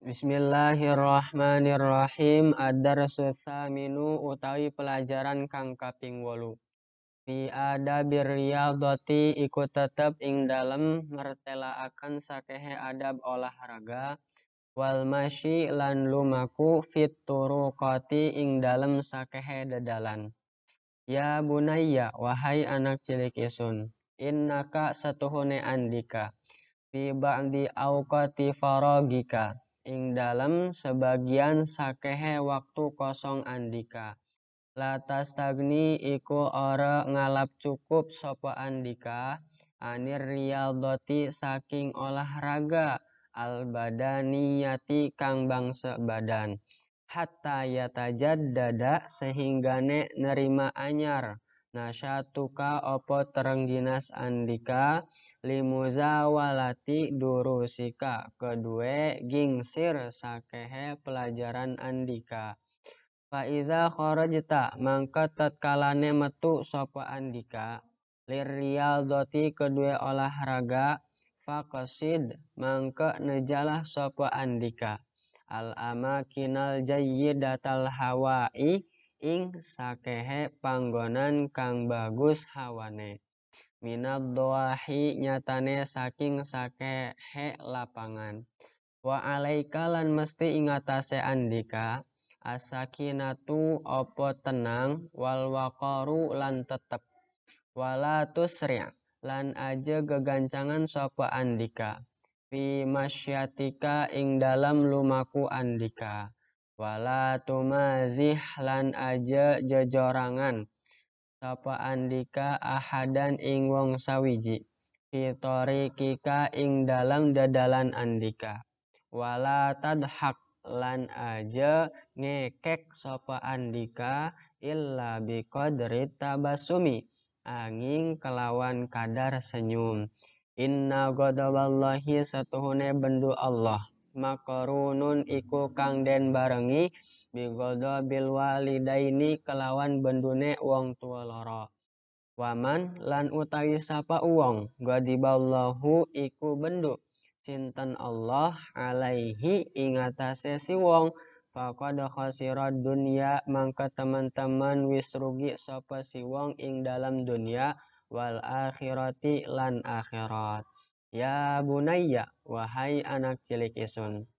Bismillahirrahmanirrahim. Ad-darsu tsaminu utawi pelajaran kang kaping 8. Fi adabir riyadati iku tetep ing dalem mertelaaken sakehe adab olahraga wal masyi lan lumaku fit turuqati ing dalem sakehe dedalan. Ya bunayya wahai anak cilik isun innaka satuhune andika fi ba'di auqati faragika ing dalam sebagian sakehe waktu kosong andika. Latas tagni iku ora ngalap cukup sopo andika anir riyadoti saking olahraga al badaniyati kang bangsa badan. Hatta sehingga ne nerima anyar nasyatuka opo terengginas andika limuzawalati durusika. Kedue gingsir sakehe pelajaran andika. Faiza kharajta mangka tatkalane metu sapa andika. Doti kedue olahraga. Faqasid mangka nejalah sapa andika. Al amakinal jayyidatal hawai ing sakehe panggonan kang bagus hawane. Minad doahi nyatane saking sakehe lapangan. Wa alaika lan mesti ingatase andika asakinatu opo tenang wal lan tetep. Wala tusri lan aja gegancangan sapa andika. Fi masyatika ing dalam lumaku andika wala tumazih lan aja jejorangan. Sapa andika ahadan ing wong sawiji? Fitori kika ing dalam dadalan andika. Wala tadhak lan aja ngekek sapa andika illa biqadri tabasumi. Angin kelawan kadar senyum. Inna ghadaballahi satuhune bendu Allah makarunun iku kang den barengi bigodo bil walidaini kelawan bendune wong tua loro waman lan utawi sapa uwong gadiballahu iku bendu. Cinten Allah alaihi ingatase si wong faqad khasira dunya mangka teman-teman wis rugi sapa si wong ing dalam dunia wal akhirati lan akhirat Ya bunayya, wahai anak cilik isun.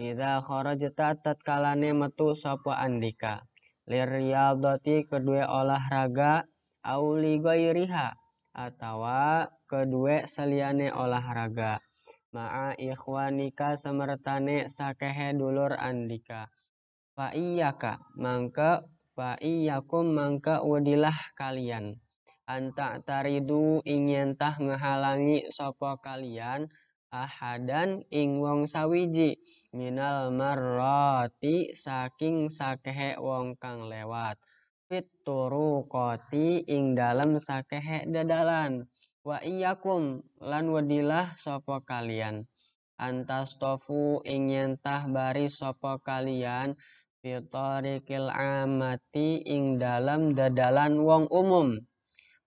Idza kharajta tatkalane metu sapa andika. Liriyadati kedua olahraga auli ghairiha atawa kedua seliane olahraga. Ma'a ikhwanika semertane sakehe dulur andika. Fa iyyaka mangka iyyakum mangka wadilah kalian anta taridu ingin tah ngehalangi sopo kalian ahadan ing wong sawiji minal marrati saking sakehe wong kang lewat. Fit koti ing dalam sakehe dadalan. Wa iyakum lan wadilah sopo kalian. Antas tofu ingin tah baris sopo kalian fitorikil amati ing dalam dadalan wong umum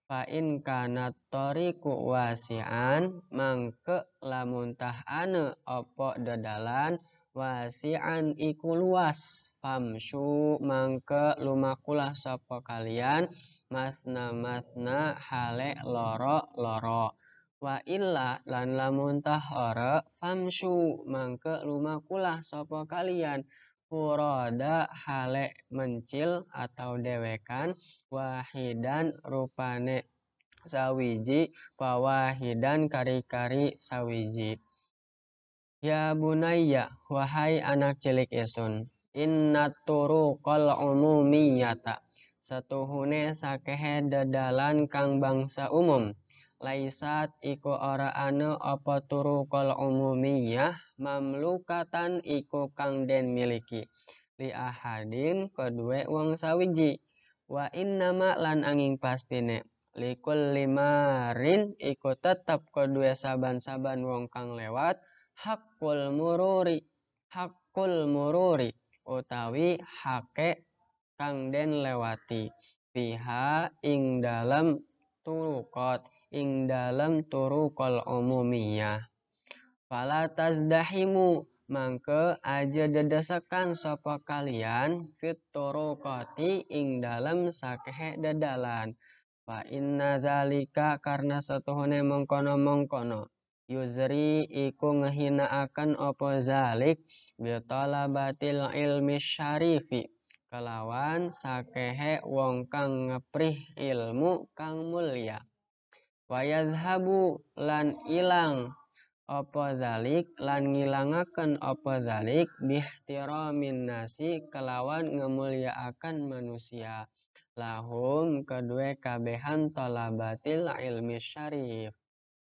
fa in kana tariku wasi'an mangke lamun tah ane opo dadalan wasi'an iku luas. Famsu mangke lumakulah sapa kalian masna masna hale loro loro wa illa lan lamun tah famsu mangke lumakulah sapa kalian furoda hale mencil atau dewekan wahidan rupane sawiji wahidan kari-kari sawiji. Ya bunayya wahai anak cilik isun inna turuqal umumiyata satuhune sakehe dadalan kang bangsa umum. Laisat iku ora ane apa turuqal umumiyah mamlukatan iku kang den miliki. Li ahadin kedue wong sawiji. Wa innama lan angin pastine. Likul limarin iku tetap kedue saban-saban wong kang lewat. Hakul mururi. Hakul mururi. Utawi hake kang den lewati. Piha ing dalam turukot ing dalam turukol umumiyah fala tazdahimu mangke aja dedesekan sapa kalian fit ing dalam sakehe dedalan. Fa inna zalika karena satuhune mengkono mengkono yuzri iku ngehinaaken opo zalik? Bitalabatil ilmi syarifi. Kelawan sakehe wong kang ngeprih ilmu kang mulia. Wayadhabu lan ilang apa zalik lan ngilangaken apa zalik bihtiramin nasi kelawan ngemuliaakan manusia. Lahum kedua kabehan talabatil ilmi syarif.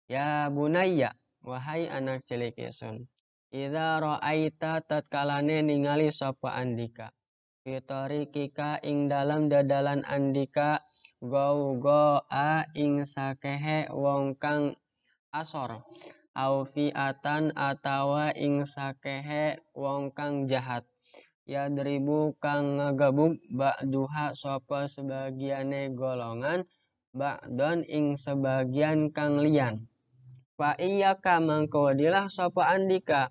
Ya bunayya wahai anak cilik isun Idza ra'aita tatkalane ningali sapa andika fitori kika ing dalam dadalan andika gau a ing sakehe wong kang asor au fi'atan atawa ing sakehe wong kang jahat. Ya deribu kang ngegebuk duha sapa sebagiane golongan ba'don ing sebagian kang lian fa iyyaka mangkodilah sapa andika?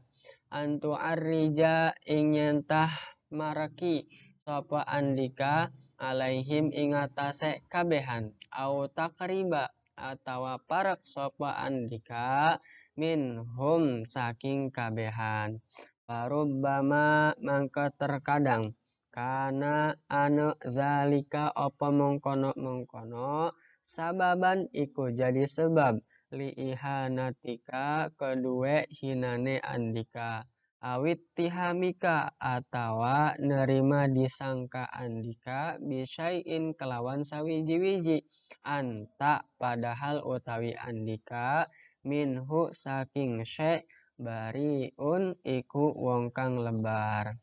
Antu arrija ing nyentah maraki sapa andika? Alaihim ing atase kabehan. Au takriba atawa parak sapa andika minhum saking kabehan. Parubbama mangka terkadang karena anu zalika apa mengkono mengkono sababan iku jadi sebab li ihanatika kedua hinane andika. Awit tihamika atawa nerima disangka andika bisain kelawan sawiji-wiji. Anta padahal utawi andika minhu saking syek bariun iku wong kang lebar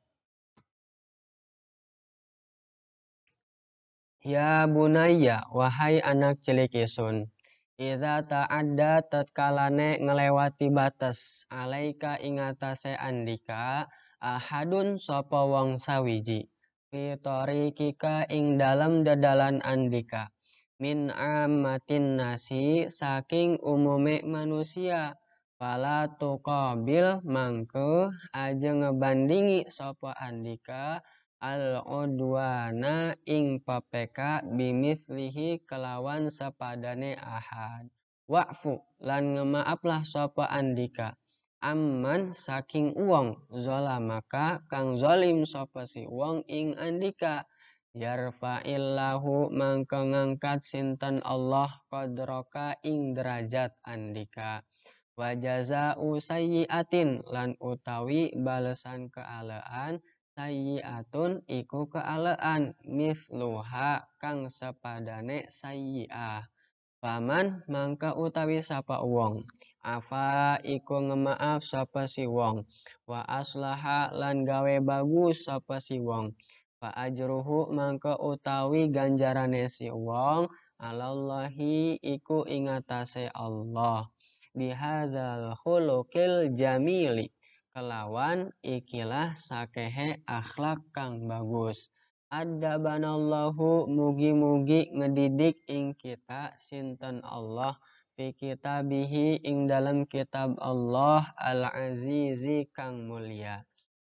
Ya bunaya wahai anak cilik isun Idza ta'adda tatkalane ngelewati batas alaika ingatase andika ahadun sapa wong sawiji fitori kika ing dalam dadalan andika min ammatin nasi saking umume manusia Fala tuqabil mangke aja ngebandingi sopo andika al udwana ing papeka bimislihi kelawan sepadane ahad. Wa'fu lan ngemaaflah sopo andika. Amman saking uang zolamaka kang zolim sopo si uang ing andika yarfa'illahu mangke ngangkat sinten Allah kodroka ing derajat andika. Wajaza sayyiatin lan utawi balesan kealaan sayyiatun iku kealaan misluha kang sepadane sayyiah. Paman mangka utawi sapa wong? Afa iku ngemaaf sapa si wong? Wa aslaha lan gawe bagus sapa si wong fa ajruhu mangka utawi ganjarane si wong alallahi iku ingatase Allah. Bihadzal khuluqil jamili kelawan ikilah sakehe akhlak kang bagus. Adabanallahu mugi-mugi ngedidik ing kita sinten Allah fi kitabihi ing dalam kitab Allah al-azizi kang mulia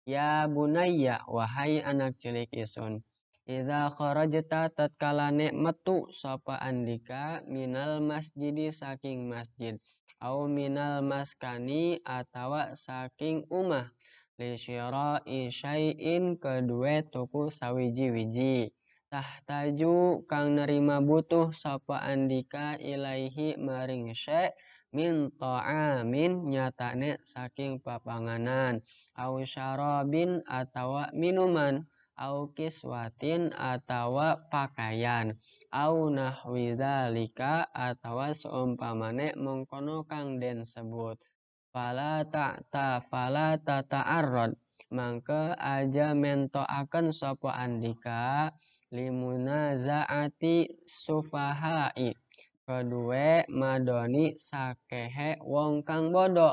Ya bunayya wahai anak cilik isun Idza kharajta tatkalane metu sapa andika minal masjidi saking masjid au minal maskani atawa saking umah li syira'i syai'in kedua tuku sawiji-wiji. Tahtaju kang nerima butuh sapa andika ilaihi maring syai' min ta'amin nyatane saking papanganan. Au syarabin atawa minuman au kiswatin atawa pakaian. Au nahwi dzalika atawa seumpamane mengkono kang den sebut. Fala ta'ta fala tata'arrad. Mangke aja mentoaken sapa andika limunazaati sufahai kedue madoni sakehe wong kang bodoh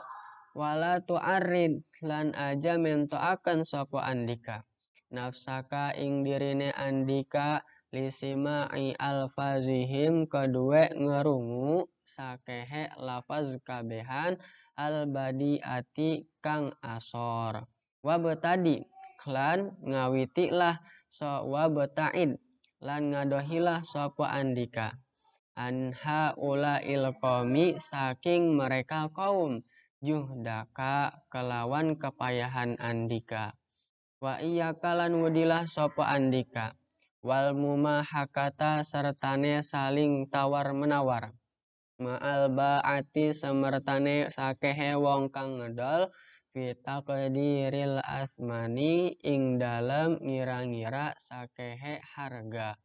wala tu'arrid lan aja mentoaken sapa andika. Nafsaka ing dirine andika lisima'i alfazihim kedue ngerungu sakehe lafaz kabehan albadiati kang asor. Wa betadi lan ngawitilah so wa betaid lan ngadohilah sapa andika anha ula ilkomi saking mereka kaum. Juhdaka kelawan kepayahan andika wa iya kalan wudilah sapa andika wal mumahakata sertane saling tawar menawar ma'al ba'ati semertane sakehe wong kang ngedol. Fita kediril asmani ing dalam ngira-ngira sakehe harga.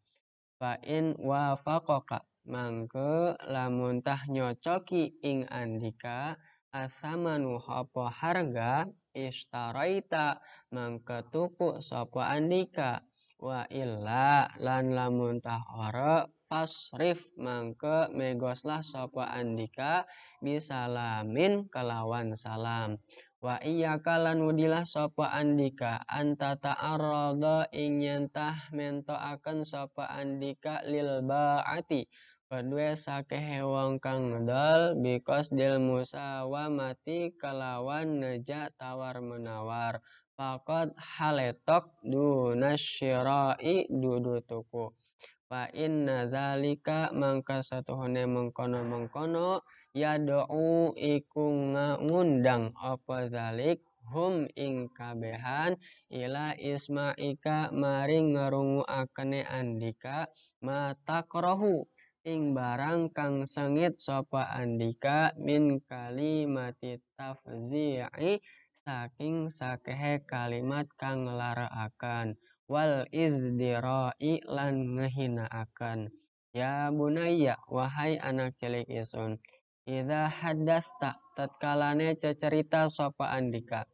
Fa in wafaqaka mangke lamun tah nyocoki ing andika asamanu apa harga istaraita mangke tuku sapa andika wa illa lan lamun tah ora fasrif mangke megoslah sapa andika bisalamin kelawan salam. Wa iya kalan wudilah sapa andika anta ta'arrada ing nyentah mento akan sapa andika lil ba'ati kedua sakehe wong kang ngedol bikos dil musawamati kelawan neja tawar menawar. Fakot haletok dunasyirai dudu tuku. Fa inna zalika mangka satuhune mengkono-mengkono yad'u iku ngundang apa zalik? Hum ing kabehan ila isma'ika maring ngerungu akene andika matakrohu ing barang kang sengit sapa andika min kalimati tafzi'i saking sakehe kalimat kang akan wal izdirai lan akan Ya bunayya wahai anak cilik isun Idza haddasta tatkalane cecerita sopa andika.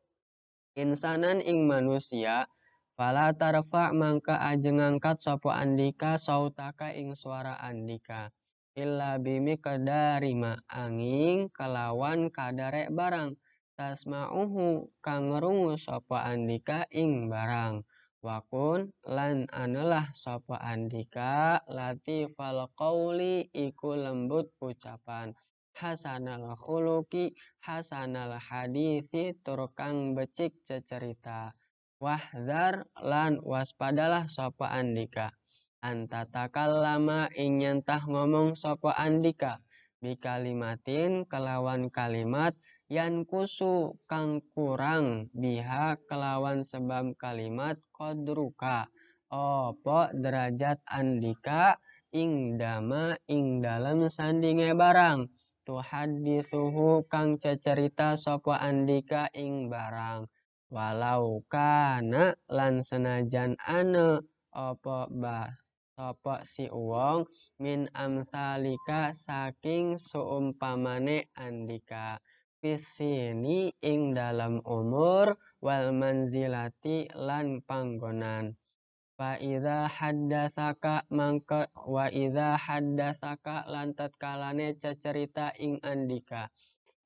Insanan ing manusia fala tarfa mangka ajeng angkat sopa andika sautaka ing suara andika. Illa bimi kedarima angin kelawan kadare barang. Tasma'uhu kang ngerungu sopa andika ing barang. Wakun lan analah sapa andika latifal qawli iku lembut ucapan. Hasanal khuluki hasanal hadithi turkang becik cecerita wahdar lan waspadalah sapa andika anta takallama ing nyentah ngomong sapa andika bikalimatin kelawan kalimat yan kusu kang kurang biha kelawan sebab kalimat kodruka. Opo derajat andika ing dama ing dalam sandinge barang. Tuhadithuhu kang cecerita sopo andika ing barang walau kana lan senajan ane opo bah sopo si uwong min amsalika saking seumpamane andika. Fisini ing dalam umur wal manzilati lan panggonan. Fa idza haddatsaka mangka wa idza haddatsaka lan tatkalane cecerita ing andika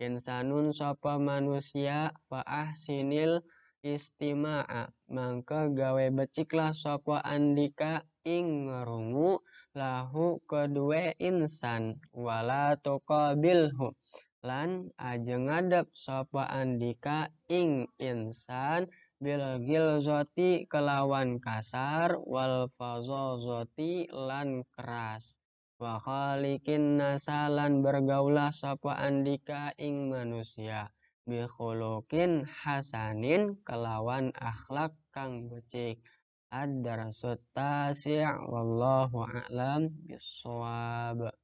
insanun sapa manusia fa ahsinil istima'a. Mangka gawe beciklah sapa andika ing ngerungu lahu kedue insan wala tuqabilhu lan aja ngadep sapa andika ing insan bil gilzoti kelawan kasar wal fazozoti lan keras wa khalikin nasalan bergaulah sapa andika ing manusia. Bi hasanin kelawan akhlak kang becik. Ad-darasut tasi' wallahu a'lam bissawab